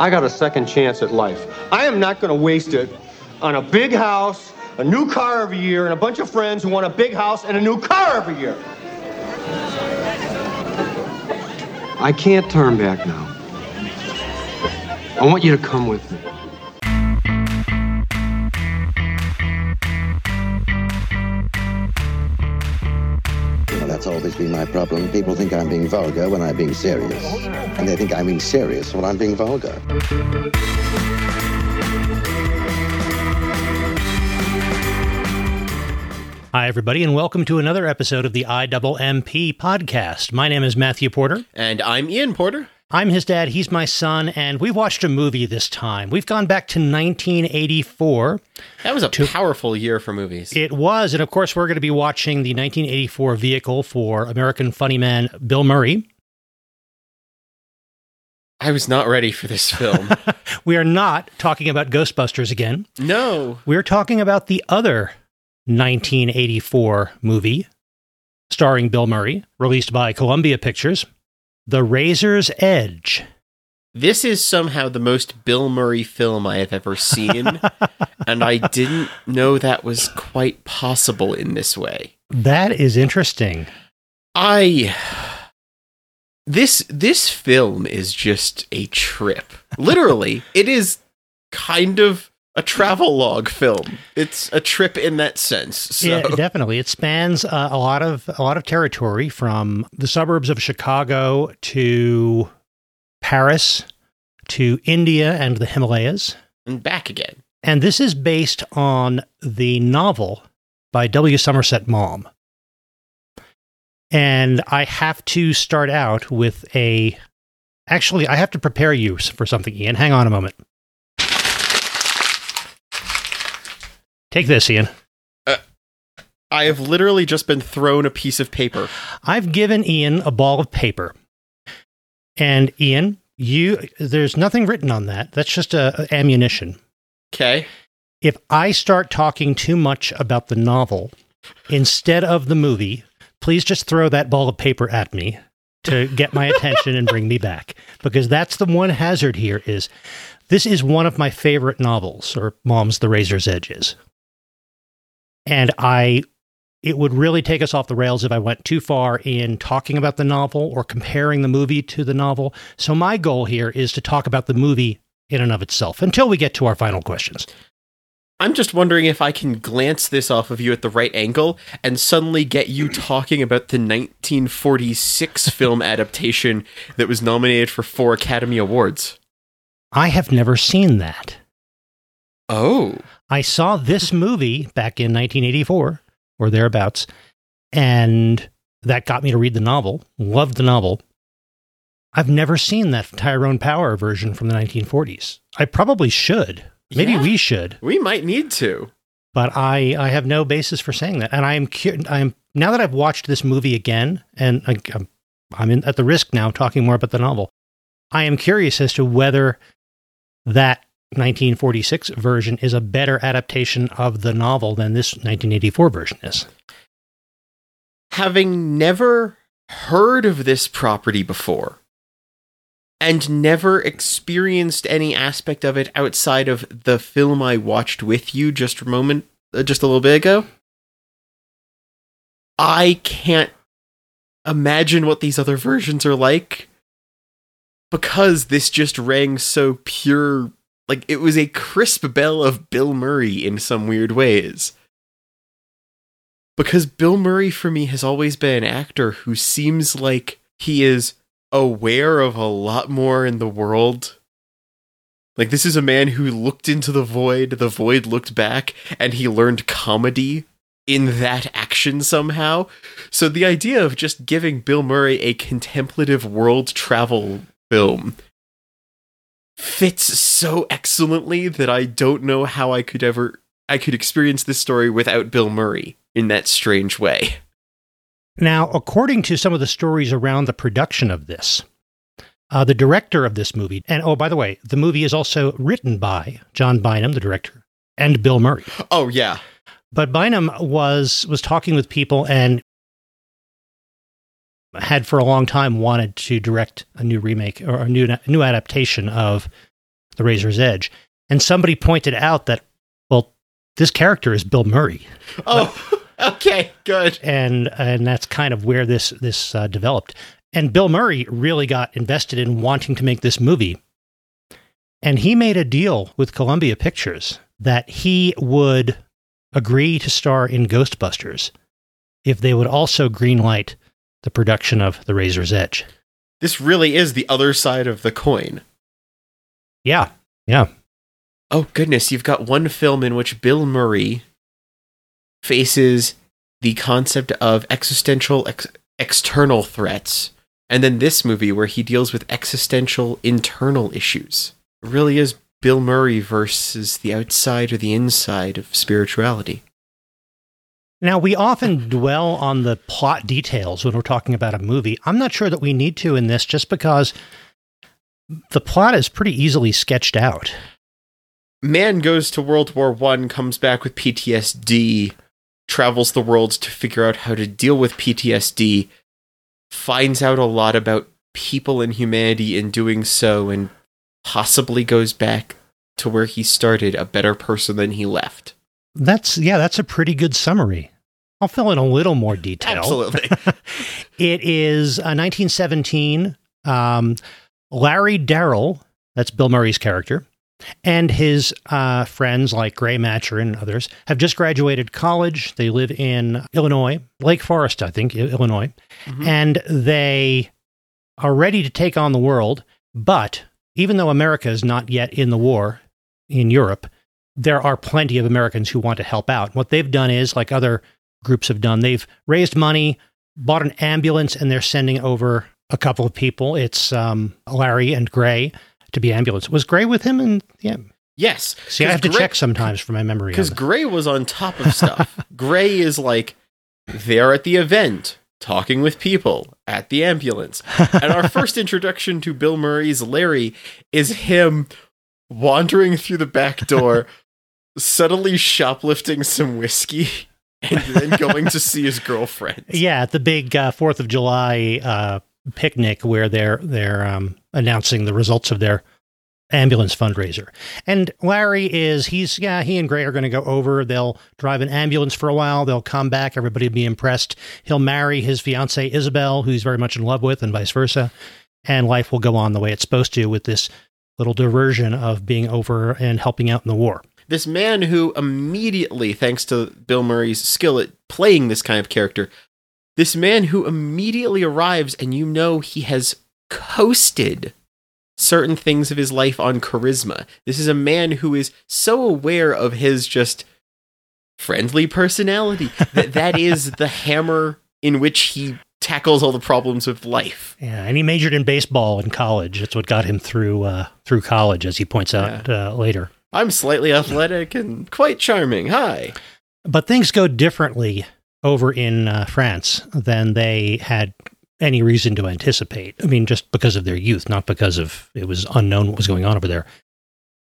I got a second chance at life. I am not going to waste it on a big house, a new car every year, and a bunch of friends who want a big house and a new car every year. I can't turn back now. I want you to come with me. That's always been my problem. People think I'm being vulgar when I'm being serious. And they think I'm being serious when I'm being vulgar. Hi, everybody, and welcome to another episode of the IMMP podcast. My name is Matthew Porter. And I'm Ian Porter. I'm his dad, he's my son, and we watched a movie this time. We've gone back to 1984. That was a powerful year for movies. It was, and of course, we're going to be watching the 1984 vehicle for American funny man Bill Murray. I was not ready for this film. we are not talking about Ghostbusters again. no. We're talking about the other 1984 movie starring Bill Murray, released by Columbia Pictures, The Razor's Edge. This is somehow the most Bill Murray film I have ever seen, and I didn't know that was quite possible in this way. That is interesting. I this this film is just a trip. Literally, it is kind of a travel log film. It's a trip in that sense. So. Yeah, definitely. It spans uh, a lot of a lot of territory from the suburbs of Chicago to Paris to India and the Himalayas. and back again. And this is based on the novel by W. Somerset Maugham. And I have to start out with a. Actually, I have to prepare you for something, Ian. Hang on a moment. Take this, Ian. Uh, I have literally just been thrown a piece of paper. I've given Ian a ball of paper. And Ian, you there's nothing written on that. That's just a, a ammunition. Okay. If I start talking too much about the novel instead of the movie, please just throw that ball of paper at me to get my attention and bring me back because that's the one hazard here is this is one of my favorite novels or Maugham's The Razor's Edge is. And I it would really take us off the rails if I went too far in talking about the novel or comparing the movie to the novel. So my goal here is to talk about the movie in and of itself until we get to our final questions. I'm just wondering if I can glance this off of you at the right angle and suddenly get you talking about the 1946 film adaptation that was nominated for four Academy Awards. I have never seen that. Oh. I saw this movie back in 1984 or thereabouts, and that got me to read the novel. Loved the novel. I've never seen that Tyrone Power version from the 1940s. I probably should. Maybe Yeah. we should, We might need to. but I, I have no basis for saying that. And I am cu- I am now that I've watched this movie again, and I, I'm, I'm in, at the risk now talking more about the novel. I am curious as to whether that 1946 version is a better adaptation of the novel than this 1984 version is. Having never heard of this property before and never experienced any aspect of it outside of the film I watched with you just a moment uh, just a little bit ago I can't imagine what these other versions are like because this just rang so pure like it was a crisp bell of Bill Murray in some weird ways because Bill Murray for me has always been an actor who seems like he is aware of a lot more in the world. Like this is a man who looked into the void, the void looked back, and he learned comedy in that action somehow. So the idea of just giving Bill Murray a contemplative world travel film fits so excellently that I don't know how I could ever I could experience this story without Bill Murray in that strange way. Now, according to some of the stories around the production of this, uh, the director of this movie, and oh, by the way, the movie is also written by John Byrum, the director, and Bill Murray. Oh yeah. But Byrum was was talking with people and had for a long time wanted to direct a new remake or a new new adaptation of The Razor's Edge. And somebody pointed out that, well, this character is Bill Murray. Oh, okay, good. and and that's kind of where this this uh, developed. And Bill Murray really got invested in wanting to make this movie, and he made a deal with Columbia Pictures that he would agree to star in Ghostbusters if they would also greenlight the production of The Razor's Edge. This really is the other side of the coin. Yeah, yeah, Oh goodness, you've got one film in which Bill Murray faces the concept of existential ex- external threats, and then this movie where he deals with existential internal issues. It really is Bill Murray versus the outside or the inside of spirituality. Now, we often dwell on the plot details when we're talking about a movie. I'm not sure that we need to in this just because the plot is pretty easily sketched out. Man goes to World War One, comes back with PTSD, travels the world to figure out how to deal with PTSD, finds out a lot about people and humanity in doing so, and possibly goes back to where he started a better person than he left. That's, yeah, that's a pretty good summary. I'll fill in a little more detail. Absolutely. It is uh, 1917. Um, Larry Darrell, that's Bill Murray's character, and his uh, friends like Gray Matcher and others have just graduated college. They live in Illinois, Lake Forest, I think, Illinois, Mhm. and they are ready to take on the world. But even though America is not yet in the war in Europe, there are plenty of Americans who want to help out. What they've done is, like other groups have done, they've raised money, bought an ambulance, and they're sending over a couple of people. It's um, Larry and Gray to be ambulance. Was Gray with him? And yeah, Yes. see, I have to Gray- check sometimes for my memory. Because. Gray was on top of stuff. Gray is like there at the event, talking with people at the ambulance. and our first introduction to Bill Murray's Larry is him wandering through the back door, subtly shoplifting some whiskey, and then going to see his girlfriend. Yeah, at the big uh, Fourth of July uh, picnic where they're they're um, announcing the results of their ambulance fundraiser. And Larry is he's yeah he and Gray are going to go over. They'll drive an ambulance for a while. They'll come back. Everybody will be impressed. He'll marry his fiancee Isabel, who he's very much in love with, and vice versa. And life will go on the way it's supposed to with this little diversion of being over and helping out in the war. This man who immediately, thanks to Bill Murray's skill at playing this kind of character, this man who immediately arrives and you know he has coasted certain things of his life on charisma. This is a man who is so aware of his just friendly personality that that is the hammer in which he tackles all the problems of life. Yeah, and he majored in baseball in college. That's what got him through uh, through college, as he points out uh, later. I'm slightly athletic and quite charming. Hi. But things go differently over in uh, France than they had any reason to anticipate. I mean, just because of their youth, not because of it was unknown what was going on over there.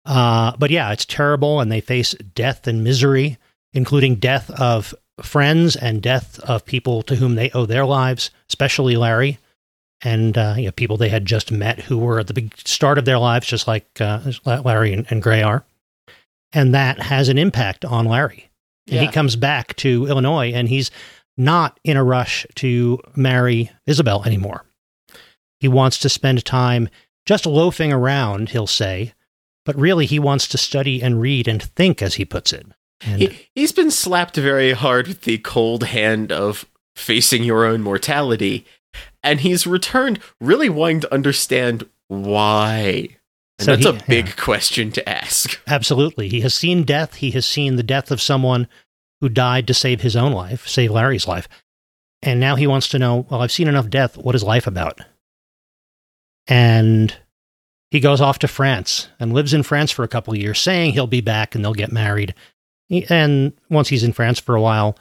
Uh, but yeah, it's terrible, and they face death and misery, including death of friends and death of people to whom they owe their lives, especially Larry and uh, you know, people they had just met who were at the start of their lives, just like uh, Larry and, and Gray are. And that has an impact on Larry. And he comes back to Illinois and he's not in a rush to marry Isabel anymore. He wants to spend time just loafing around, he'll say, but really he wants to study and read and think, as he puts it. And He, he's been slapped very hard with the cold hand of facing your own mortality, and he's returned really wanting to understand why. And So that's he- a big yeah. question to ask. Absolutely. He has seen death. He has seen the death of someone who died to save his own life, save Larry's life. And now he wants to know, well, I've seen enough death. What is life about? And he goes off to France and lives in France for a couple of years, saying he'll be back and they'll get married. He- And once he's in France for a while,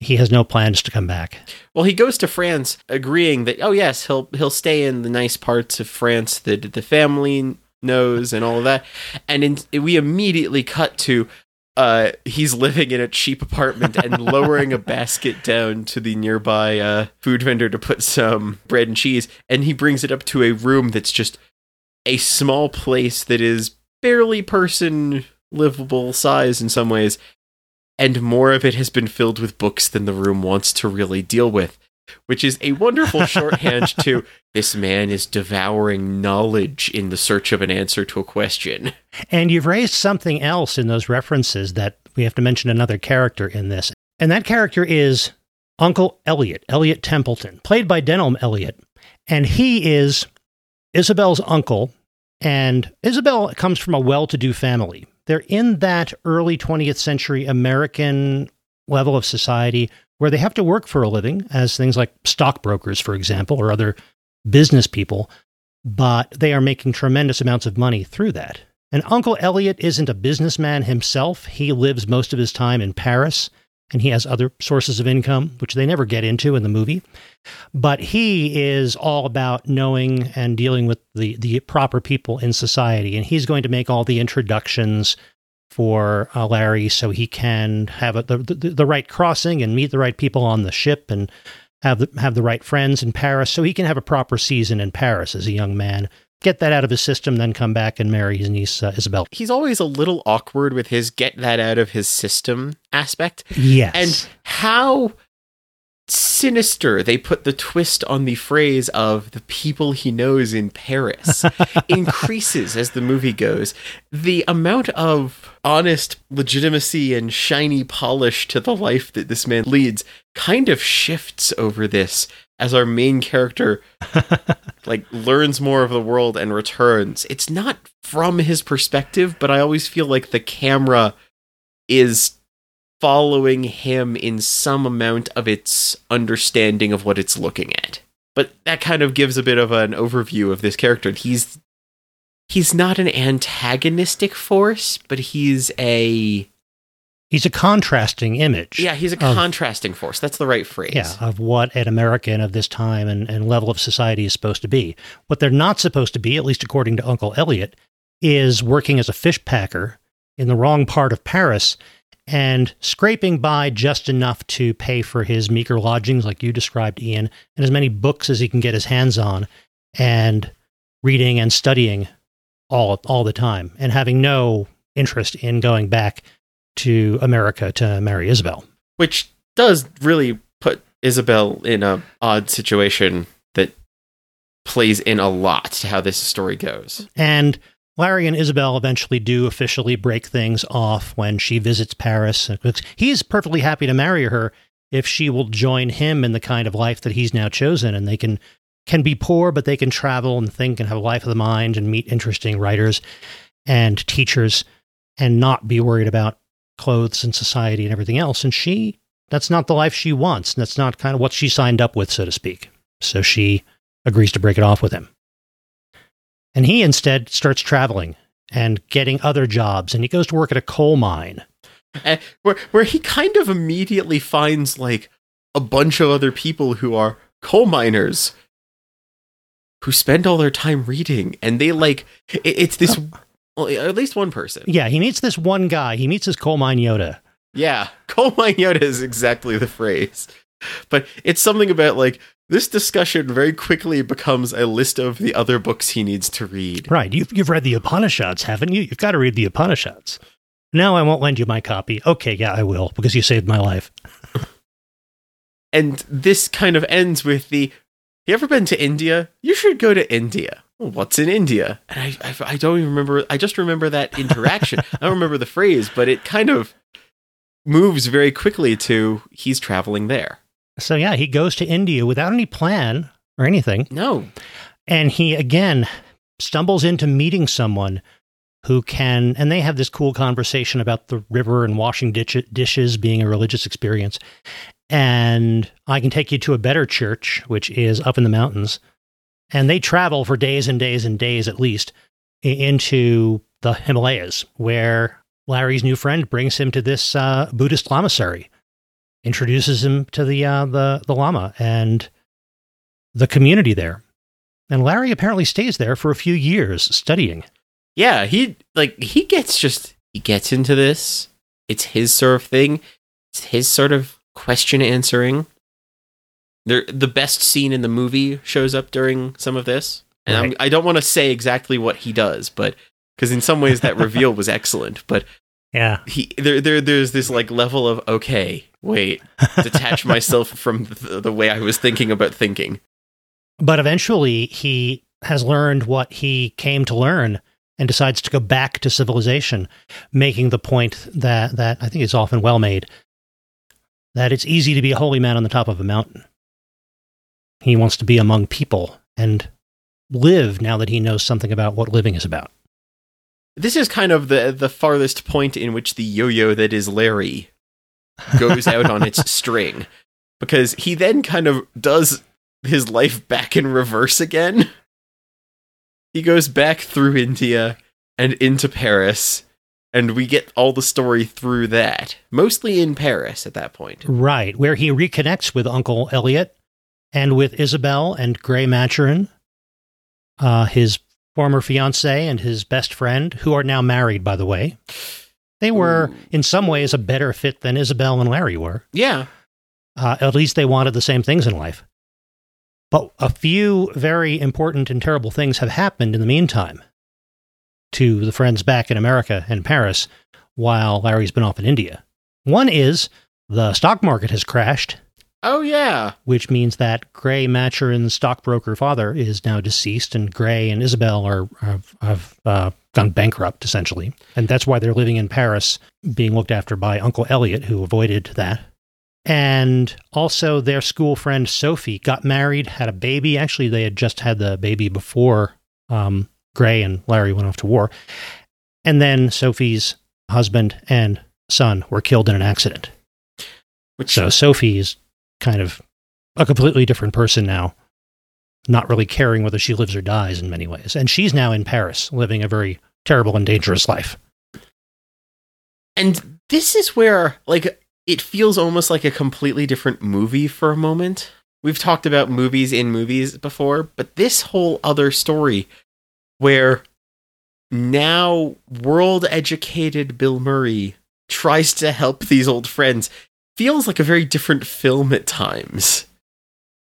he has no plans to come back. Well, he goes to France, agreeing that oh yes, he'll he'll stay in the nice parts of France that the family knows and all of that, and in, we immediately cut to. Uh, he's living in a cheap apartment and lowering a basket down to the nearby uh, food vendor to put some bread and cheese, and he brings it up to a room that's just a small place that is barely person livable size in some ways, and more of it has been filled with books than the room wants to really deal with, which is a wonderful shorthand to this man is devouring knowledge in the search of an answer to a question. And you've raised something else in those references that we have to mention another character in this. And that character is Uncle Elliot, Elliot Templeton, played by Denholm Elliott. And he is Isabel's uncle. And Isabel comes from a well to do family. They're in that early 20th century American level of society where they have to work for a living as things like stockbrokers, for example, or other business people, but they are making tremendous amounts of money through that. And Uncle Elliot isn't a businessman himself. He lives most of his time in Paris and he has other sources of income, which they never get into in the movie. But he is all about knowing and dealing with the, the proper people in society. And he's going to make all the introductions for uh, Larry so he can have a, the, the, the right crossing and meet the right people on the ship and have the, have the right friends in Paris so he can have a proper season in Paris as a young man. Get that out of his system, then come back and marry his niece uh, Isabel. He's always a little awkward with his get that out of his system aspect. Yes. And how sinister they put the twist on the phrase of the people he knows in Paris increases as the movie goes. The amount of honest legitimacy and shiny polish to the life that this man leads kind of shifts over this as our main character like learns more of the world and returns. It's not from his perspective, but I always feel like the camera is following him in some amount of its understanding of what it's looking at. But that kind of gives a bit of an overview of this character. He's he's not an antagonistic force, but he's a he's a contrasting image. yeah, he's a of- contrasting force. That's the right phrase. Yeah, of what an American of this time and, and level of society is supposed to be. What they're not supposed to be, at least according to Uncle Elliot, is working as a fish packer in the wrong part of Paris and scraping by just enough to pay for his meager lodgings, like you described, Ian, and as many books as he can get his hands on, and reading and studying all all the time, and having no interest in going back to America to marry Isabel. which does really put Isabel in a odd situation that plays in a lot to how this story goes. And Larry and Isabel eventually do officially break things off when she visits Paris. He's perfectly happy to marry her if she will join him in the kind of life that he's now chosen, and they can can be poor, but they can travel and think and have a life of the mind and meet interesting writers and teachers and not be worried about clothes and society and everything else. And she, that's not the life she wants. And that's not kind of what she signed up with, so to speak. So she agrees to break it off with him. And he instead starts traveling and getting other jobs, and he goes to work at a coal mine. Eh, where where he kind of immediately finds like a bunch of other people who are coal miners who spend all their time reading and they like it, it's this well, at least one person. Yeah, he meets this one guy. He meets his coal mine Yoda. Yeah, coal mine Yoda is exactly the phrase. But it's something about like this discussion very quickly becomes a list of the other books he needs to read. Right. You've, you've read the Upanishads, haven't you? You've got to read the Upanishads. No, I won't lend you my copy. Okay, yeah, I will, because you saved my life. And this kind of ends with the You ever been to India? You should go to India. Well, what's in India? And I, I, I don't even remember. I just remember that interaction. I don't remember the phrase, but it kind of moves very quickly to he's traveling there. So, yeah, he goes to India without any plan or anything. No, And he again stumbles into meeting someone who can, and they have this cool conversation about the river and washing ditch, dishes being a religious experience. And I can take you to a better church, which is up in the mountains. And they travel for days and days and days at least into the Himalayas, where Larry's new friend brings him to this uh, Buddhist lamasery, introduces him to the, uh, the, the lama and the community there. And Larry apparently stays there for a few years studying. yeah, he like he gets just he gets into this. It's his sort of thing. It's his sort of question answering. There, the best scene in the movie shows up during some of this, and I'm, Right. I don't want to say exactly what he does, but because in some ways that reveal was excellent, but Yeah. he there there there's this like level of okay, wait, detach myself from the, the way I was thinking about thinking. But eventually he has learned what he came to learn and decides to go back to civilization, making the point that, that I think is often well made that it's easy to be a holy man on the top of a mountain. He wants to be among people and live now that he knows something about what living is about. This is kind of the the farthest point in which the yo-yo that is Larry goes out on its string because he then kind of does his life back in reverse again. He goes back through India and into Paris and we get all the story through that, mostly in Paris at that point. Right, where he reconnects with Uncle Elliot and with Isabel and Gray Maturin, uh, his former fiance and his best friend, who are now married, by the way. They were, Ooh. in some ways, a better fit than Isabel and Larry were. Yeah. Uh, at least they wanted the same things in life. But a few very important and terrible things have happened in the meantime to the friends back in America and Paris while Larry's been off in India. One is the stock market has crashed Oh yeah. which means that Gray Maturin's stockbroker father is now deceased, and Gray and Isabel are have, have uh, gone bankrupt essentially, and that's why they're living in Paris, being looked after by Uncle Elliot, who avoided that. And also, their school friend Sophie got married, had a baby. Actually, they had just had the baby before um, Gray and Larry went off to war, and then Sophie's husband and son were killed in an accident. Which So Sophie is kind of a completely different person now, not really caring whether she lives or dies in many ways. And she's now in Paris, living a very terrible and dangerous life. And this is where, like, it feels almost like a completely different movie for a moment. We've talked about movies in movies before, but this whole other story where now world educated Bill Murray tries to help these old friends feels like a very different film at times.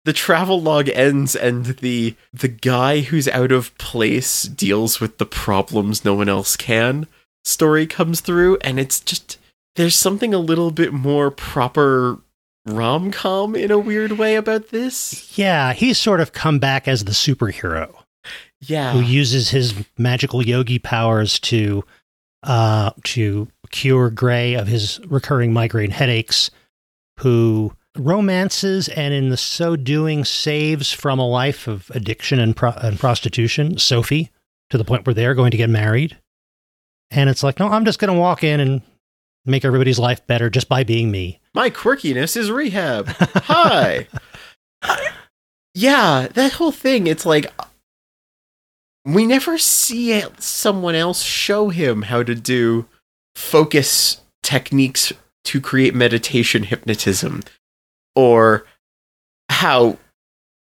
The travel log ends and the the guy who's out of place deals with the problems no one else can story comes through and it's just there's something a little bit more proper rom-com in a weird way about this. Yeah, he's sort of come back as the superhero Yeah. who uses his magical yogi powers to uh, to cure Gray of his recurring migraine headaches, who romances and in the so doing saves from a life of addiction and, pro- and prostitution Sophie to the point where they're going to get married. And it's like, no, I'm just going to walk in and make everybody's life better just by being me. My quirkiness is rehab. Hi. yeah, that whole thing, it's like we never see someone else show him how to do focus techniques to create meditation hypnotism or how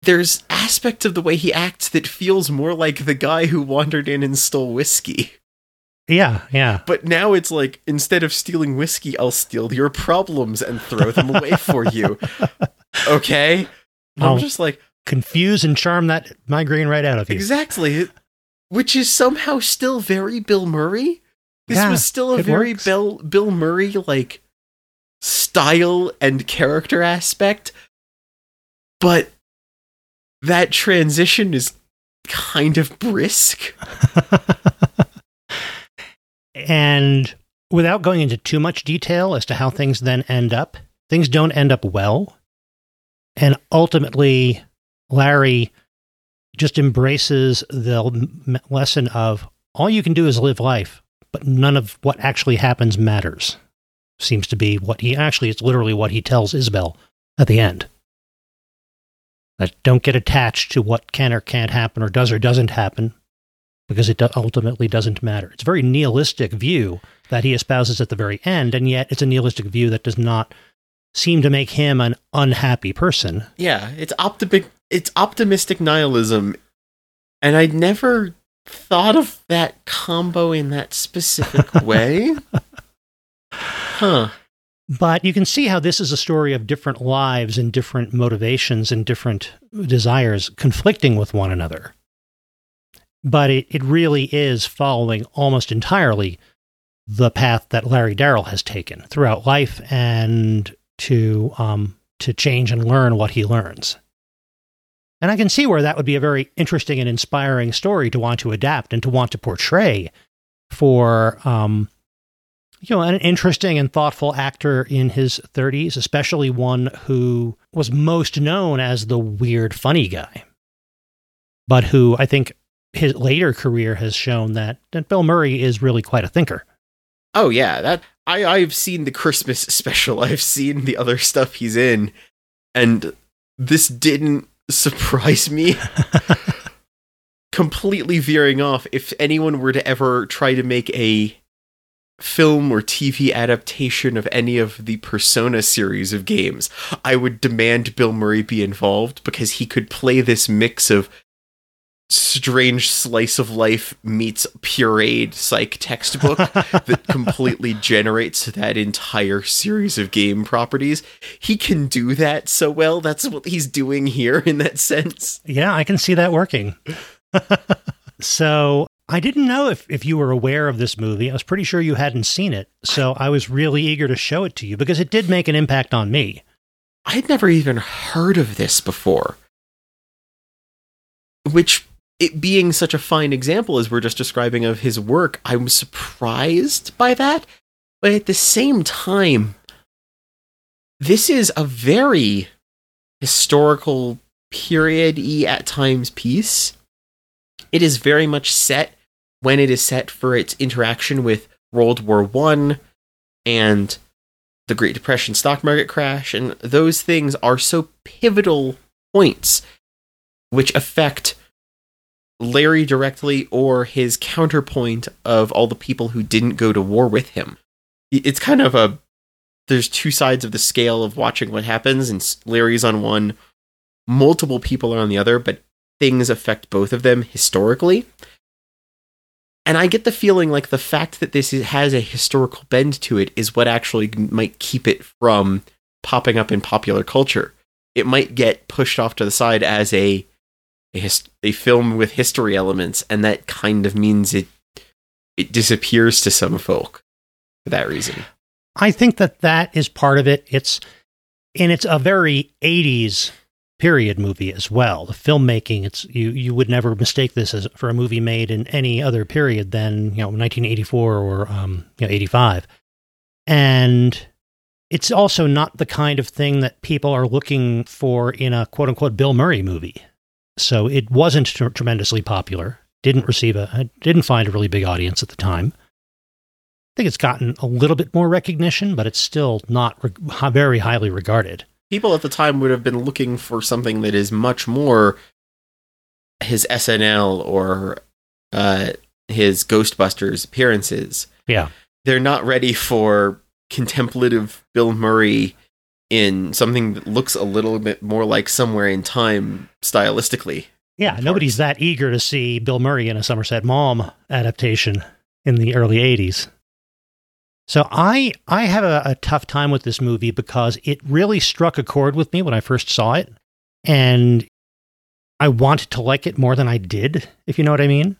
there's aspects of the way he acts that feels more like the guy who wandered in and stole whiskey. Yeah, yeah. But now it's like instead of stealing whiskey, I'll steal your problems and throw them away for you. Okay? I'm I'll- just like, Confuse and charm that migraine right out of you. exactly. Which is somehow still very Bill Murray. This Yeah, was still a very works. Bill Bill Murray like style and character aspect. But that transition is kind of brisk. And without going into too much detail as to how things then end up, things don't end up well. And ultimately, Larry just embraces the lesson of all you can do is live life, but none of what actually happens matters. Seems to be what he actually, it's literally what he tells Isabel at the end. That don't get attached to what can or can't happen or does or doesn't happen because it ultimately doesn't matter. It's a very nihilistic view that he espouses at the very end, and yet it's a nihilistic view that does not seem to make him an unhappy person. Yeah, it's optimistic. It's optimistic nihilism, and I'd never thought of that combo in that specific way. huh? But you can see how this is a story of different lives and different motivations and different desires conflicting with one another. but it, it really is following almost entirely the path that Larry Darrell has taken throughout life and to um, to change and learn what he learns. And I can see where that would be a very interesting and inspiring story to want to adapt and to want to portray for um, you know, an interesting and thoughtful actor in his 30s, especially one who was most known as the weird, funny guy, but who I think his later career has shown that, that Bill Murray is really quite a thinker. Oh yeah, that I I've seen the Christmas special. I've seen the other stuff he's in, and this didn't surprise me. Completely veering off. If anyone were to ever try to make a film or TV adaptation of any of the Persona series of games, I would demand Bill Murray be involved because he could play this mix of strange slice of life meets pureed psych textbook that completely generates that entire series of game properties. He can do that so well. That's what he's doing here in that sense. Yeah, I can see that working. so I didn't know if, if you were aware of this movie. I was pretty sure you hadn't seen it. So I was really eager to show it to you because it did make an impact on me. I had never even heard of this before. Which, it being such a fine example as we're just describing of his work, I'm surprised by that. But at the same time, this is a very historical period y at times piece it is very much set when it is set for its interaction with World War One and the Great Depression stock market crash, and those things are so pivotal points which affect Larry directly or his counterpoint of all the people who didn't go to war with him. It's kind of a there's two sides of the scale of watching what happens, and Larry's on one, multiple people are on the other, but things affect both of them historically. And I get the feeling like the fact that this has a historical bend to it is what actually might keep it from popping up in popular culture. It might get pushed off to the side as a a, a film with history elements, and that kind of means it it disappears to some folk for that reason. I think that that is part of it. It's and it's a very 80s period movie as well. The filmmaking, it's you you would never mistake this as for a movie made in any other period than you know 1984 or um, you know 85, and it's also not the kind of thing that people are looking for in a quote unquote Bill Murray movie. So it wasn't t- tremendously popular. Didn't receive a didn't find a really big audience at the time. I think it's gotten a little bit more recognition, but it's still not re- very highly regarded people at the time would have been looking for something that is much more his SNL or uh, his Ghostbusters appearances. Yeah. They're not ready for contemplative Bill Murray in something that looks a little bit more like somewhere in time stylistically. Yeah, nobody's that eager to see Bill Murray in a Somerset Maugham adaptation in the early 80s. So I I have a, a, tough time with this movie because it really struck a chord with me when I first saw it, and I wanted to like it more than I did, if you know what I mean.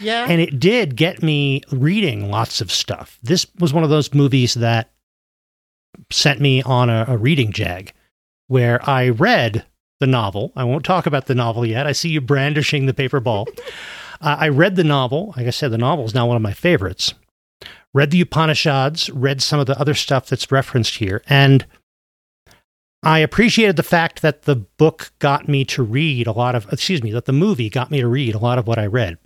Yeah. And it did get me reading lots of stuff. This was one of those movies that sent me on a, a reading jag, where I read the novel. I won't talk about the novel yet. I see you brandishing the paper ball. uh, I read the novel. Like I said, the novel is now one of my favorites read the Upanishads, read some of the other stuff that's referenced here, and I appreciated the fact that the book got me to read a lot of, excuse me, that the movie got me to read a lot of what I read.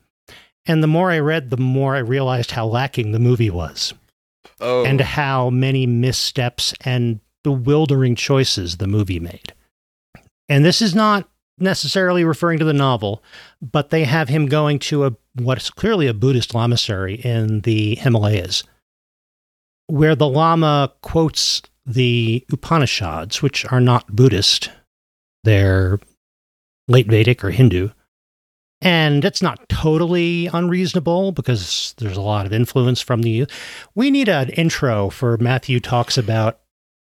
And the more I read, the more I realized how lacking the movie was. Oh. And how many missteps and bewildering choices the movie made. And this is not necessarily referring to the novel, but they have him going to a what's clearly a Buddhist lamasery in the Himalayas, where the Lama quotes the Upanishads, which are not Buddhist, they're late Vedic or Hindu. And it's not totally unreasonable because there's a lot of influence from the. We need an intro for Matthew talks about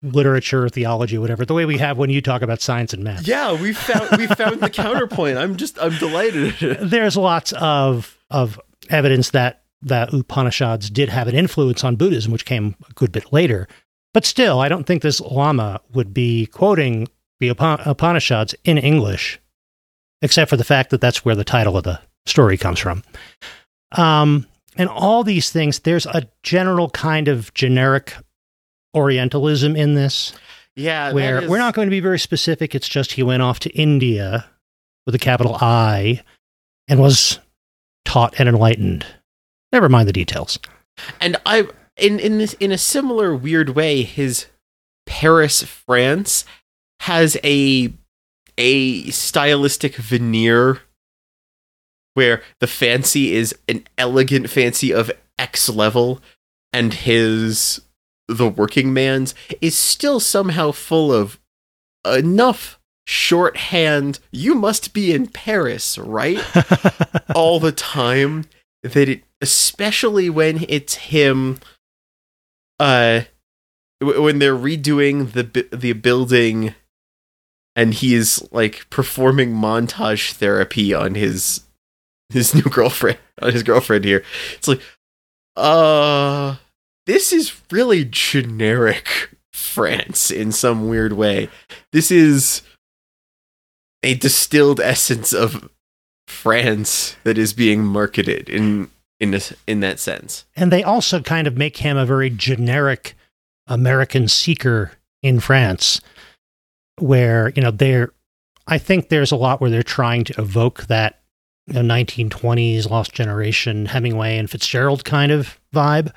literature, theology, whatever, the way we have when you talk about science and math. Yeah, we found we found the counterpoint. I'm just I'm delighted. There's lots of of evidence that the Upanishads did have an influence on Buddhism, which came a good bit later. But still, I don't think this Lama would be quoting the Upanishads in English, except for the fact that that's where the title of the story comes from. Um, and all these things, there's a general kind of generic Orientalism in this. Yeah, where we're not going to be very specific. It's just he went off to India with a capital I and was taught and enlightened. Never mind the details. And I, in in this in a similar weird way, his Paris, France, has a a stylistic veneer where the fancy is an elegant fancy of X level, and his the working man's is still somehow full of enough shorthand. You must be in paris right? All the time that it especially when it's him uh when they're redoing the the building and he's like performing montage therapy on his his new girlfriend on his girlfriend here it's like uh this is really generic France in some weird way. This is a distilled essence of France that is being marketed in in this, in that sense. And they also kind of make him a very generic American seeker in France where, you know, they're I think there's a lot where they're trying to evoke that you know, 1920s lost generation Hemingway and Fitzgerald kind of vibe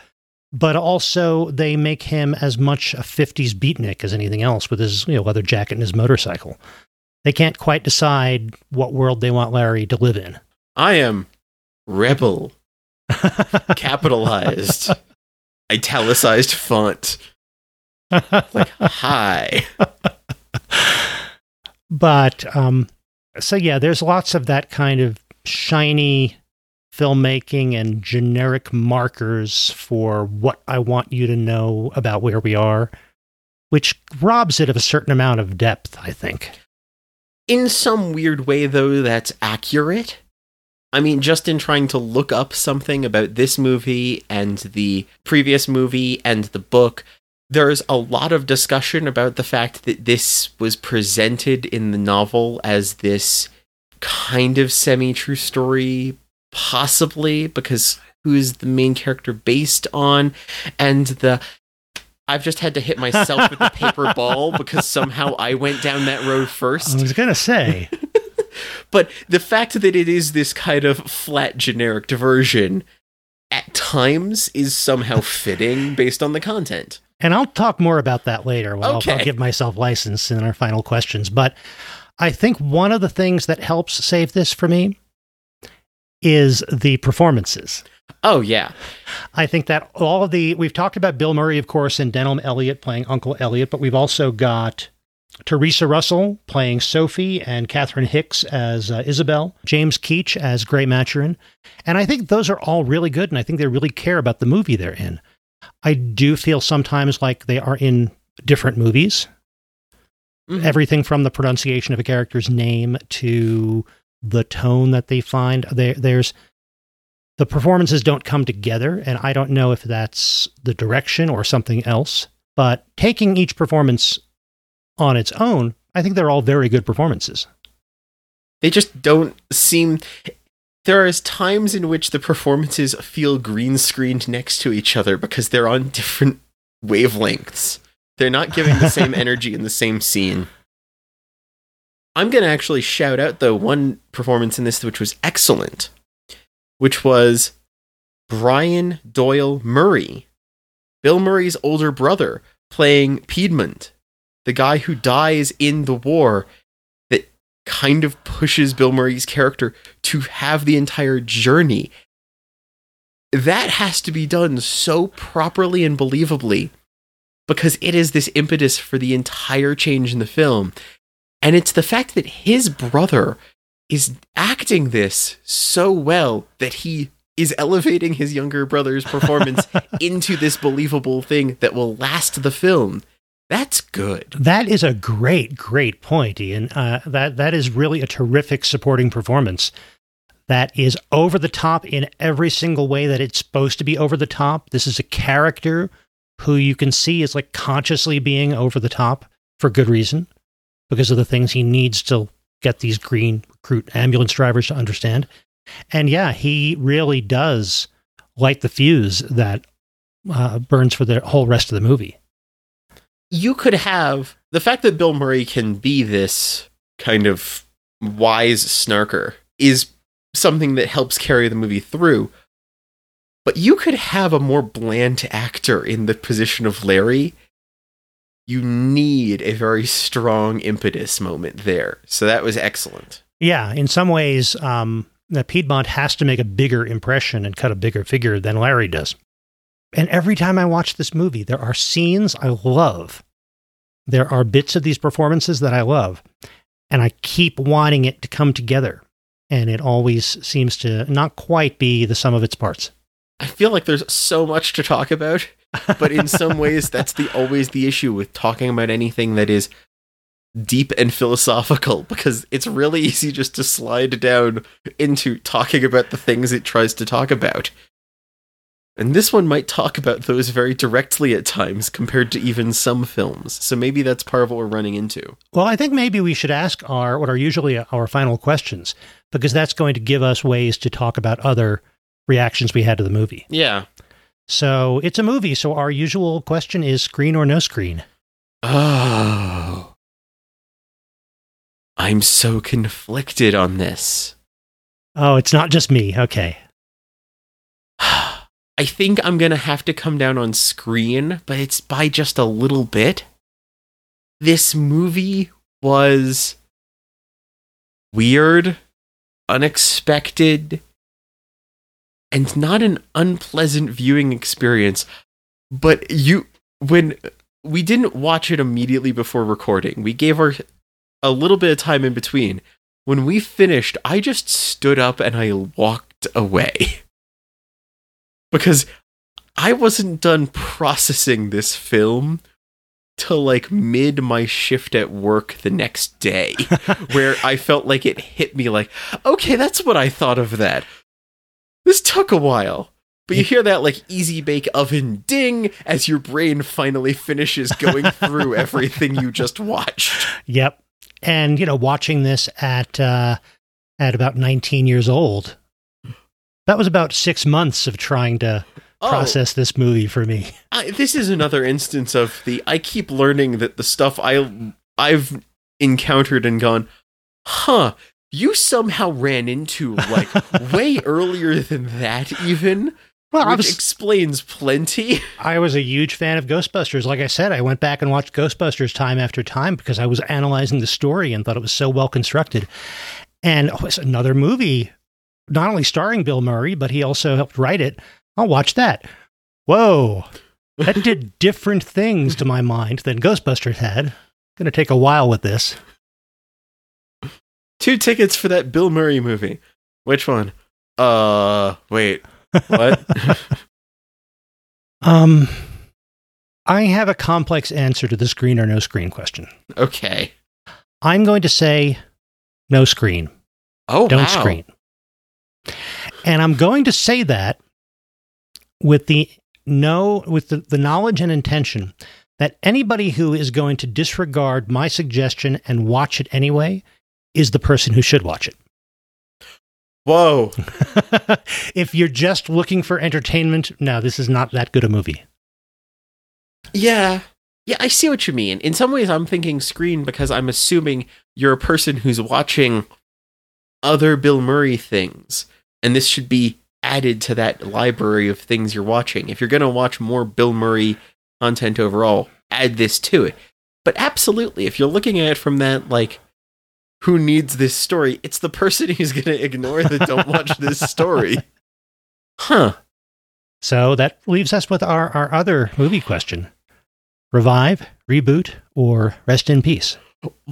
but also they make him as much a 50s beatnik as anything else with his you know, leather jacket and his motorcycle. They can't quite decide what world they want Larry to live in. I am rebel, capitalized, italicized font. like, hi. but, um, so yeah, there's lots of that kind of shiny filmmaking and generic markers for what I want you to know about where we are, which robs it of a certain amount of depth, I think. In some weird way, though, that's accurate. I mean, just in trying to look up something about this movie and the previous movie and the book, there's a lot of discussion about the fact that this was presented in the novel as this kind of semi true story possibly because who's the main character based on and the I've just had to hit myself with the paper ball because somehow I went down that road first. I was going to say. but the fact that it is this kind of flat generic diversion at times is somehow fitting based on the content. And I'll talk more about that later when okay. I'll, I'll give myself license in our final questions. But I think one of the things that helps save this for me is the performances. Oh yeah. I think that all of the we've talked about Bill Murray, of course, and Denholm Elliott playing Uncle Elliot, but we've also got Theresa Russell playing Sophie and Catherine Hicks as uh, Isabel, James Keach as Gray Maturin. And I think those are all really good, and I think they really care about the movie they're in. I do feel sometimes like they are in different movies. Mm-hmm. Everything from the pronunciation of a character's name to the tone that they find. There, there's the performances don't come together, and I don't know if that's the direction or something else. But taking each performance on its own, I think they're all very good performances. They just don't seem. There are times in which the performances feel green screened next to each other because they're on different wavelengths. They're not giving the same energy in the same scene. I'm going to actually shout out the one performance in this which was excellent, which was Brian Doyle Murray, Bill Murray's older brother, playing Piedmont, the guy who dies in the war kind of pushes Bill Murray's character to have the entire journey. That has to be done so properly and believably because it is this impetus for the entire change in the film. And it's the fact that his brother is acting this so well that he is elevating his younger brother's performance into this believable thing that will last the film. That's good. That is a great, great point, Ian. Uh, that that is really a terrific supporting performance. That is over the top in every single way that it's supposed to be over the top. This is a character who you can see is like consciously being over the top for good reason because of the things he needs to get these green recruit ambulance drivers to understand. And yeah, he really does light the fuse that uh, burns for the whole rest of the movie. You could have the fact that Bill Murray can be this kind of wise snarker is something that helps carry the movie through. But you could have a more bland actor in the position of Larry. You need a very strong impetus moment there. So that was excellent. Yeah, in some ways, um, Piedmont has to make a bigger impression and cut a bigger figure than Larry does. And every time I watch this movie, there are scenes I love. There are bits of these performances that I love. And I keep wanting it to come together. And it always seems to not quite be the sum of its parts. I feel like there's so much to talk about, but in some ways that's the always the issue with talking about anything that is deep and philosophical because it's really easy just to slide down into talking about the things it tries to talk about. And this one might talk about those very directly at times compared to even some films. So maybe that's part of what we're running into. Well, I think maybe we should ask our what are usually our final questions because that's going to give us ways to talk about other reactions we had to the movie. Yeah. So, it's a movie, so our usual question is screen or no screen. Oh. I'm so conflicted on this. Oh, it's not just me. Okay. I think I'm going to have to come down on screen, but it's by just a little bit. This movie was weird, unexpected, and not an unpleasant viewing experience. But you, when we didn't watch it immediately before recording, we gave our a little bit of time in between. When we finished, I just stood up and I walked away. because I wasn't done processing this film till like mid my shift at work the next day, where I felt like it hit me like, okay, that's what I thought of that. This took a while. But you hear that like easy bake oven ding as your brain finally finishes going through everything you just watched. Yep. And you know, watching this at uh, at about 19 years old, that was about six months of trying to Oh. process this movie for me. I, this is another instance of the I keep learning that the stuff I I've encountered and gone, huh? You somehow ran into like way earlier than that, even, Well, which was explains plenty. I was a huge fan of Ghostbusters. Like I said, I went back and watched Ghostbusters time after time because I was analyzing the story and thought it was so well constructed. And oh, it's another movie, not only starring Bill Murray, but he also helped write it. I'll watch that. Whoa. That did different things to my mind than Ghostbusters had. Going to take a while with this. Two tickets for that Bill Murray movie. Which one? Uh, wait, what? Um, I have a complex answer to the screen or no screen question. okay. I'm going to say no screen. Oh, don't wow. screen. And I'm going to say that with the no with the, the knowledge and intention that anybody who is going to disregard my suggestion and watch it anyway is the person who should watch it. Whoa. if you're just looking for entertainment, no, this is not that good a movie. Yeah. Yeah, I see what you mean. In some ways, I'm thinking screen because I'm assuming you're a person who's watching other Bill Murray things, and this should be added to that library of things you're watching. If you're going to watch more Bill Murray content overall, add this to it. But absolutely, if you're looking at it from that, like, who needs this story? It's the person who's going to ignore the don't watch this story. Huh. So that leaves us with our, our other movie question revive, reboot, or rest in peace?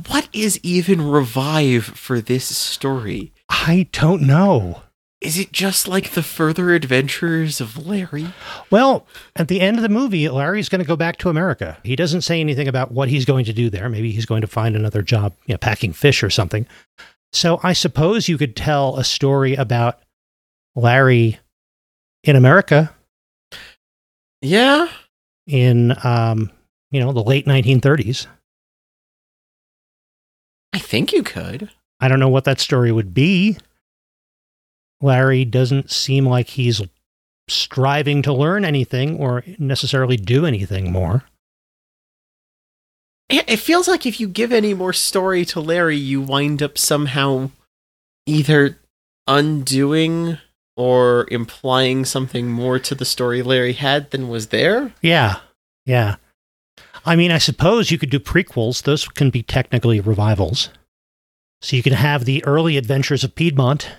What is even revive for this story? I don't know. Is it just like the further adventures of Larry? Well, at the end of the movie, Larry's going to go back to America. He doesn't say anything about what he's going to do there. Maybe he's going to find another job, you know, packing fish or something. So I suppose you could tell a story about Larry in America Yeah. in, um, you know, the late 1930s. I think you could. I don't know what that story would be. Larry doesn't seem like he's striving to learn anything or necessarily do anything more. It feels like if you give any more story to Larry, you wind up somehow either undoing or implying something more to the story Larry had than was there. Yeah. Yeah. I mean, I suppose you could do prequels. Those can be technically revivals. So you can have the early adventures of Piedmont,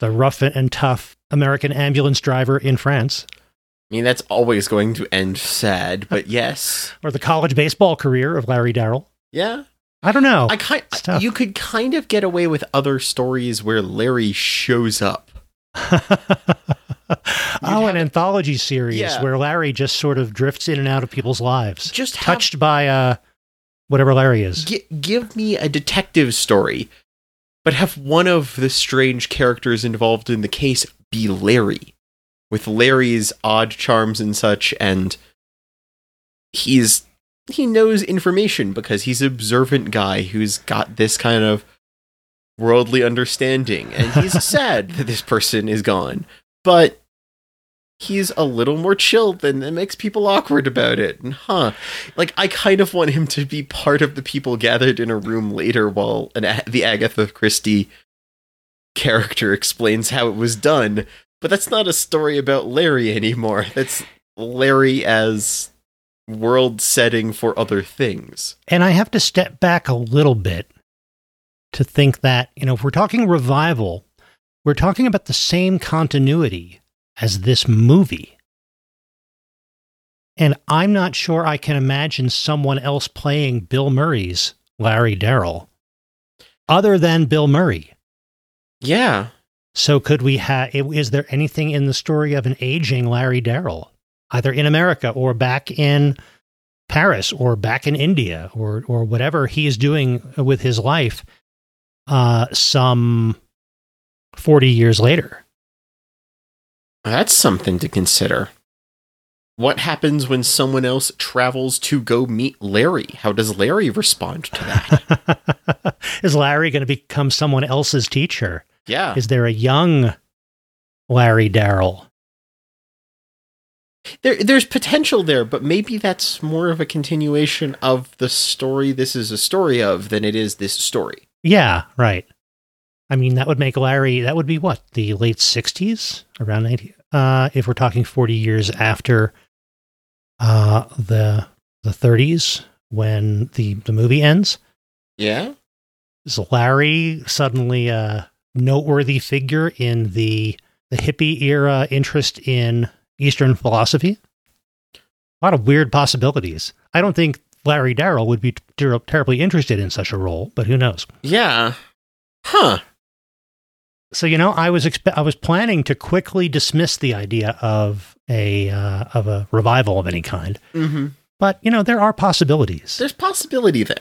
the rough and tough American ambulance driver in France, I mean, that's always going to end sad, but yes. or the college baseball career of Larry Darrell. Yeah. I don't know. I kind you could kind of get away with other stories where Larry shows up. oh, an anthology series Yeah. where Larry just sort of drifts in and out of people's lives, Just have- touched by uh, whatever Larry is. Gi- give me a detective story, but have one of the strange characters involved in the case be Larry, with Larry's odd charms and such, and he's he knows information because he's an observant guy who's got this kind of worldly understanding, and he's sad that this person is gone, but he's a little more chilled than it makes people awkward about it. And huh, like I kind of want him to be part of the people gathered in a room later while an the Agatha Christie character explains how it was done. But that's not a story about Larry anymore. That's Larry as world setting for other things. And I have to step back a little bit to think that, you know, if we're talking revival, we're talking about the same continuity as this movie. And I'm not sure I can imagine someone else playing Bill Murray's Larry Darrell other than Bill Murray. Yeah. So could we have is there anything in the story of an aging Larry Darrell either in America or back in Paris or back in India or or whatever he is doing with his life uh some 40 years later. That's something to consider. What happens when someone else travels to go meet Larry? How does Larry respond to that? is Larry going to become someone else's teacher? yeah. Is there a young Larry Darrell? There, there's potential there, but maybe that's more of a continuation of the story this is a story of than it is this story. Yeah, right. I mean, that would make Larry, that would be what, the late 60s? Around 90? Uh, if we're talking 40 years after uh, the the 30s when the, the movie ends. Yeah. Is Larry suddenly a noteworthy figure in the, the hippie era interest in Eastern philosophy? A lot of weird possibilities. I don't think Larry Darrell would be ter- terribly interested in such a role, but who knows? Yeah. Huh. So you know, I was expe- I was planning to quickly dismiss the idea of a uh, of a revival of any kind, Mm-hmm. but you know, there are possibilities. There's possibility there.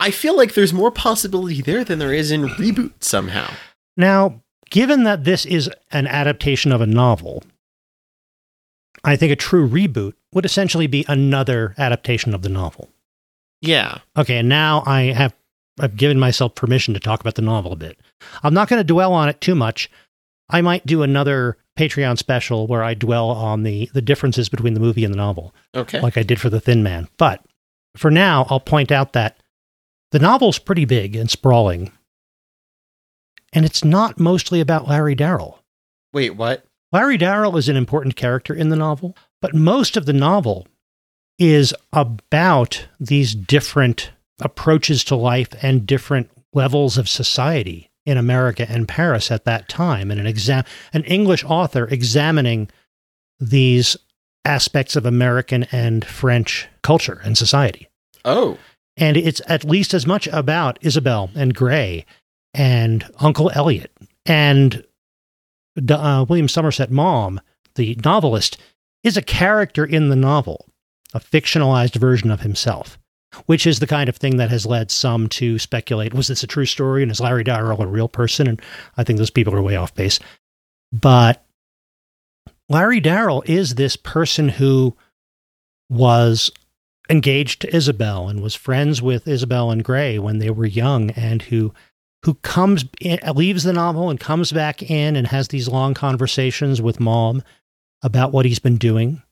I feel like there's more possibility there than there is in reboot somehow. Now, given that this is an adaptation of a novel, I think a true reboot would essentially be another adaptation of the novel. Yeah. Okay, and now I have I've given myself permission to talk about the novel a bit. I'm not going to dwell on it too much. I might do another Patreon special where I dwell on the the differences between the movie and the novel. Okay. like I did for The Thin Man. But for now, I'll point out that the novel's pretty big and sprawling, and it's not mostly about Larry Darrell. Wait, what? Larry Darrell is an important character in the novel, but most of the novel is about these different approaches to life and different levels of society in America and Paris at that time, and an exam an English author examining these aspects of American and French culture and society. Oh. And it's at least as much about Isabel and Gray and Uncle Elliott And uh, William Somerset Maugham, the novelist, is a character in the novel, a fictionalized version of himself, which is the kind of thing that has led some to speculate was this a true story and is Larry Darrell a real person? And I think those people are way off base. But Larry Darrell is this person who was engaged to Isabel and was friends with Isabel and Gray when they were young and who who comes in, leaves the novel and comes back in and has these long conversations with Maugham about what he's been doing.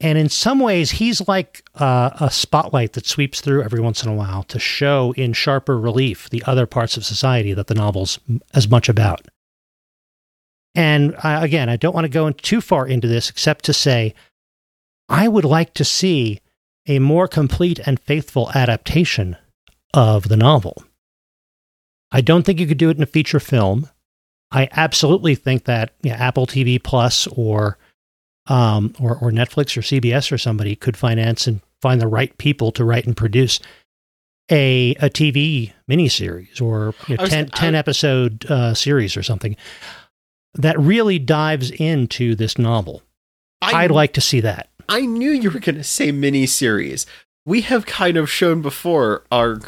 And in some ways, he's like uh, a spotlight that sweeps through every once in a while to show in sharper relief the other parts of society that the novel's as much about. And I, again, I don't want to go in too far into this except to say I would like to see a more complete and faithful adaptation of the novel. I don't think you could do it in a feature film. I absolutely think that yeah, Apple TV Plus or um, or, or Netflix or CBS or somebody could finance and find the right people to write and produce a a TV miniseries or you know, was, 10, 10 episode uh, series or something that really dives into this novel. I, I'd like to see that. I knew you were going to say miniseries. We have kind of shown before our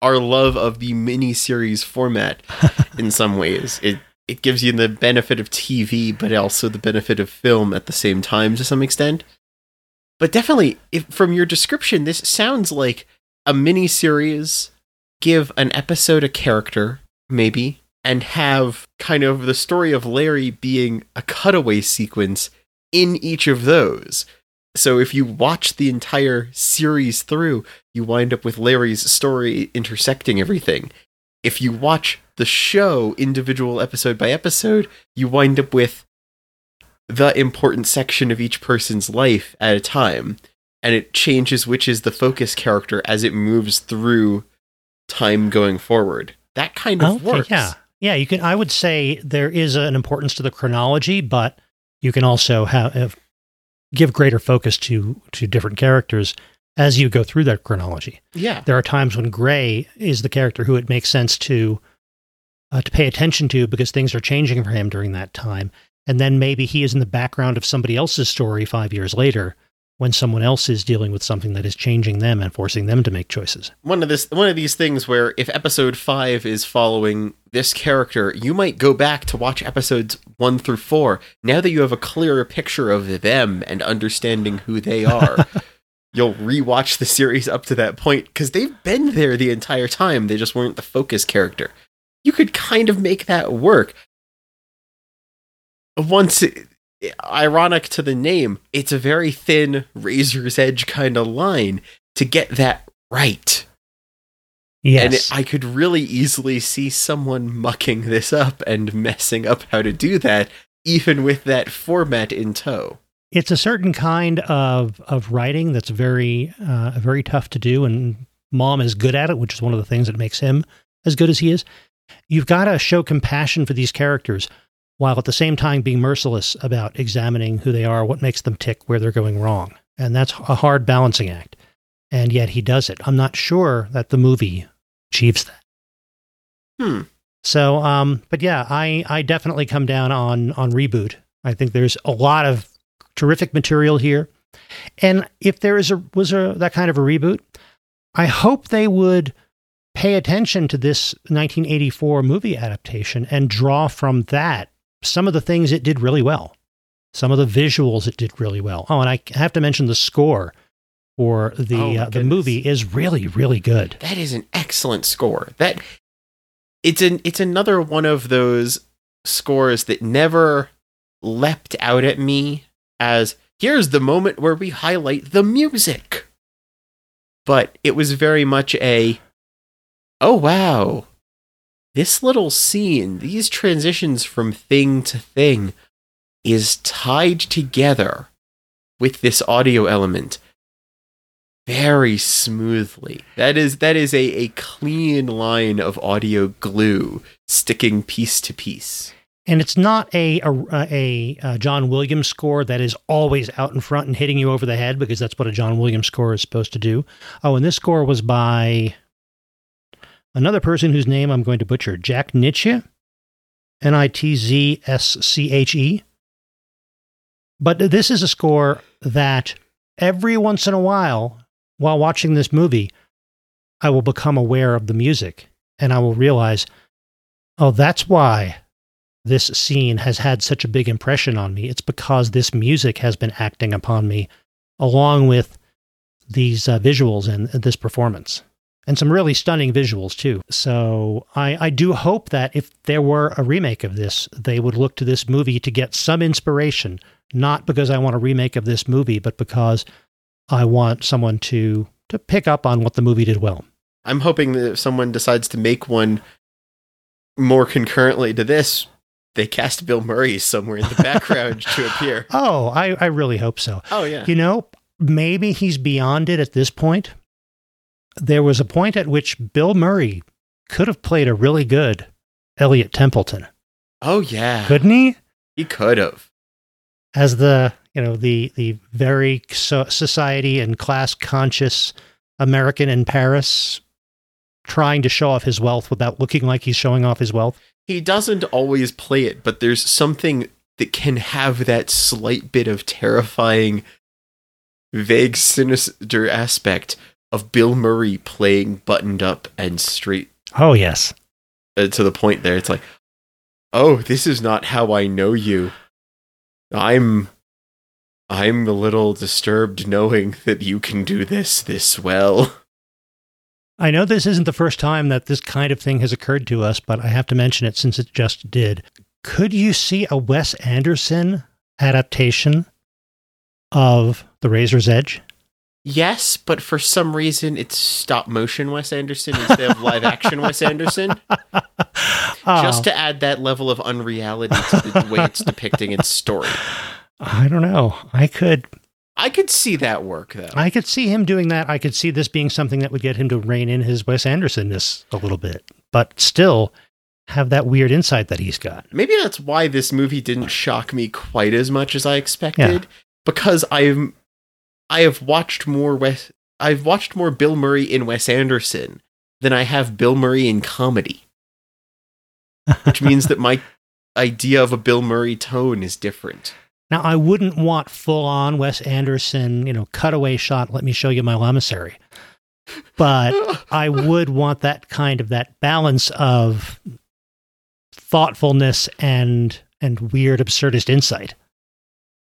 our love of the miniseries format in some ways. It it gives you the benefit of TV, but also the benefit of film at the same time to some extent. But definitely, if, from your description, this sounds like a mini series. Give an episode a character, maybe, and have kind of the story of Larry being a cutaway sequence in each of those. So if you watch the entire series through, you wind up with Larry's story intersecting everything. If you watch the show individual episode by episode, you wind up with the important section of each person's life at a time. And it changes which is the focus character as it moves through time going forward. That kind of okay, works. Yeah. Yeah, you can I would say there is an importance to the chronology, but you can also have give greater focus to to different characters as you go through that chronology. Yeah, there are times when Gray is the character who it makes sense to uh, to pay attention to because things are changing for him during that time, and then maybe he is in the background of somebody else's story five years later when someone else is dealing with something that is changing them and forcing them to make choices. One of this one of these things where if episode 5 is following this character, you might go back to watch episodes 1 through 4 now that you have a clearer picture of them and understanding who they are. You'll rewatch the series up to that point cuz they've been there the entire time. They just weren't the focus character. You could kind of make that work. Once it, ironic to the name, it's a very thin razor's edge kind of line to get that right. Yes. And I could really easily see someone mucking this up and messing up how to do that, even with that format in tow. It's a certain kind of of writing that's very uh, very tough to do, and Maugham is good at it, which is one of the things that makes him as good as he is. You've got to show compassion for these characters while at the same time being merciless about examining who they are, what makes them tick, where they're going wrong. And that's a hard balancing act. And yet he does it. I'm not sure that the movie achieves that. Hmm. So, um, but yeah, I, I definitely come down on, on reboot. I think there's a lot of terrific material here. And if there is a, was a, that kind of a reboot, I hope they would pay attention to this 1984 movie adaptation and draw from that some of the things it did really well. Some of the visuals it did really well. Oh, and I have to mention the score for the oh uh, the movie is really really good. That is an excellent score. That it's an it's another one of those scores that never leapt out at me as here's the moment where we highlight the music. But it was very much a oh wow, this little scene, these transitions from thing to thing, is tied together with this audio element very smoothly. That is that is a, a clean line of audio glue sticking piece to piece. And it's not a, a, a John Williams score that is always out in front and hitting you over the head because that's what a John Williams score is supposed to do. Oh, and this score was by Another person whose name I'm going to butcher, Jack Nitzsche. N I T Z S C H E. But this is a score that every once in a while, while watching this movie, I will become aware of the music and I will realize, oh, that's why this scene has had such a big impression on me. It's because this music has been acting upon me along with these uh, visuals and this performance. And some really stunning visuals too. So I, I do hope that if there were a remake of this, they would look to this movie to get some inspiration, not because I want a remake of this movie, but because I want someone to to pick up on what the movie did well. I'm hoping that if someone decides to make one more concurrently to this, they cast Bill Murray somewhere in the background to appear. Oh, I, I really hope so. Oh yeah. You know, maybe he's beyond it at this point. There was a point at which Bill Murray could have played a really good Elliott Templeton, Oh yeah. couldn't he? He could have. As the you know the the very so- society and class conscious American in Paris, trying to show off his wealth without looking like he's showing off his wealth. He doesn't always play it, but there's something that can have that slight bit of terrifying, vague, sinister aspect of Bill Murray playing buttoned up and straight Oh yes, uh, to the point there. It's like, oh, this is not how I know you. I'm. I'm a little disturbed knowing that you can do this this well. I know this isn't the first time that this kind of thing has occurred to us, but I have to mention it since it just did. Could you see a Wes Anderson adaptation of The Razor's Edge? Yes, but for some reason it's stop motion Wes Anderson instead of live action Wes Anderson. Oh. Just Oh, to add that level of unreality to the way it's depicting its story. I don't know. I could I could see that work though. I could see him doing that. I could see this being something that would get him to rein in his Wes Andersonness a little bit, but still have that weird insight that he's got. Maybe that's why this movie didn't shock me quite as much as I expected. Because I'm I have watched more Wes I've watched more Bill Murray in Wes Anderson than I have Bill Murray in comedy. Which means that my idea of a Bill Murray tone is different. Now, I wouldn't want full on Wes Anderson, you know, cutaway shot, let me show you my lamasery. But I would want that kind of that balance of thoughtfulness and and weird absurdist insight.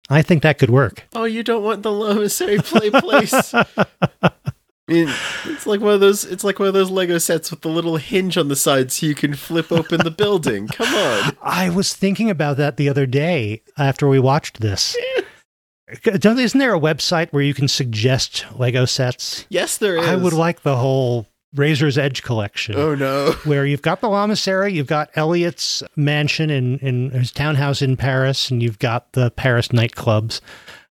I think that could work. oh, you don't want the Lamasery play place. It's like one of those. It's like one of those Lego sets with the little hinge on the side, so you can flip open the building. Come on. I was thinking about that the other day after we watched this. Isn't there a website where you can suggest Lego sets? Yes, there is. I would like the whole Razor's Edge collection. Oh no. where you've got the Lamasery, you've got Elliott's mansion in, in his townhouse in Paris, and you've got the Paris nightclubs.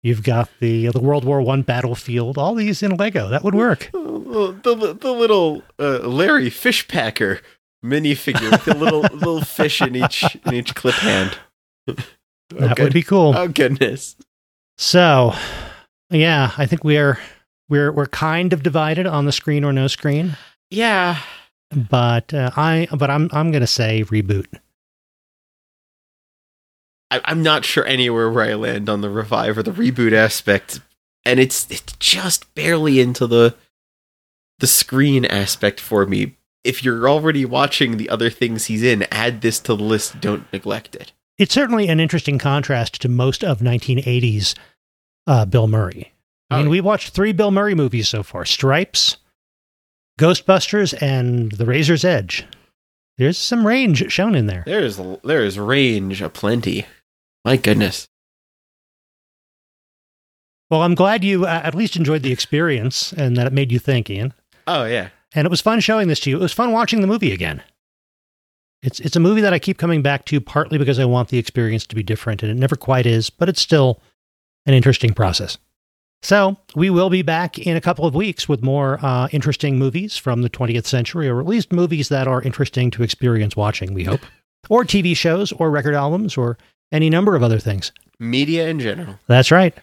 You've got the the World War One battlefield. All these in Lego. That would work. Oh, the, the, the little uh, Larry Fishpacker minifigure with the little little fish in each in each clip hand. That would be cool. Oh goodness. So, yeah, I think we're we're we're kind of divided on the screen or no screen. Yeah. But uh, I but I'm I'm gonna say reboot. I, I'm not sure anywhere where I land on the revive or the reboot aspect, and it's it's just barely into the the screen aspect for me. If you're already watching the other things he's in, add this to the list. Don't neglect it. It's certainly an interesting contrast to most of 1980s uh, Bill Murray. I mean, Oh. we watched three Bill Murray movies so far: Stripes, Ghostbusters, and The Razor's Edge. There's some range shown in there. There is there is range aplenty. My goodness. Well, I'm glad you uh, at least enjoyed the experience and that it made you think, Ian. Oh yeah. And it was fun showing this to you. It was fun watching the movie again. It's it's a movie that I keep coming back to partly because I want the experience to be different, and it never quite is, but it's still an interesting process. So we will be back in a couple of weeks with more uh, interesting movies from the 20th century, or at least movies that are interesting to experience watching. We hope, or TV shows, or record albums, or any number of other things. Media in general. That's right.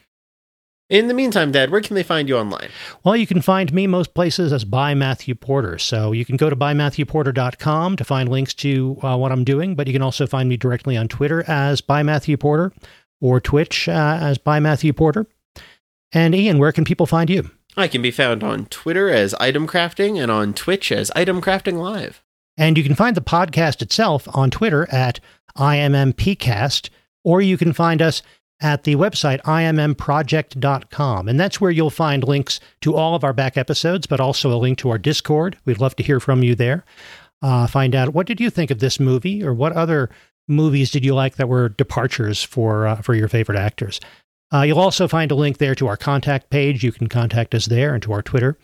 In the meantime, Dad, where can they find you online? Well, you can find me most places as by Matthew Porter. So you can go to bymatthewporter.com to find links to uh, what I'm doing, but you can also find me directly on Twitter as by Matthew Porter or Twitch uh, as by Matthew Porter. And Ian, where can people find you? I can be found on Twitter as Item Crafting and on Twitch as Item Crafting Live. And you can find the podcast itself on Twitter at IMMPcast, or you can find us at the website immproject.com. And that's where you'll find links to all of our back episodes, but also a link to our Discord. We'd love to hear from you there. Uh, find out what did you think of this movie, or what other movies did you like that were departures for uh, for your favorite actors. Uh, you'll also find a link there to our contact page. You can contact us there and to our Twitter,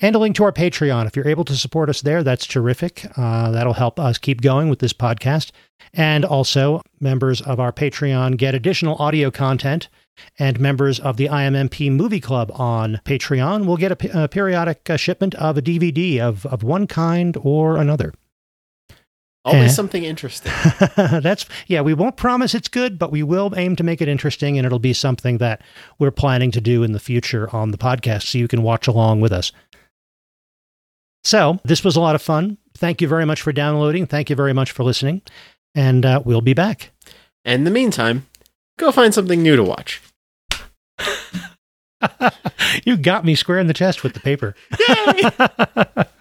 and a link to our Patreon. If you're able to support us there, that's terrific. Uh, that'll help us keep going with this podcast. And also, members of our Patreon get additional audio content, and members of the IMMP Movie Club on Patreon will get a, a periodic uh, shipment of a DVD of, of one kind or another. Always Eh. something interesting. That's yeah. We won't promise it's good, but we will aim to make it interesting, and it'll be something that we're planning to do in the future on the podcast, so you can watch along with us. So this was a lot of fun. Thank you very much for downloading. Thank you very much for listening, and uh, we'll be back. In the meantime, go find something new to watch. you got me square in the chest with the paper. Yay!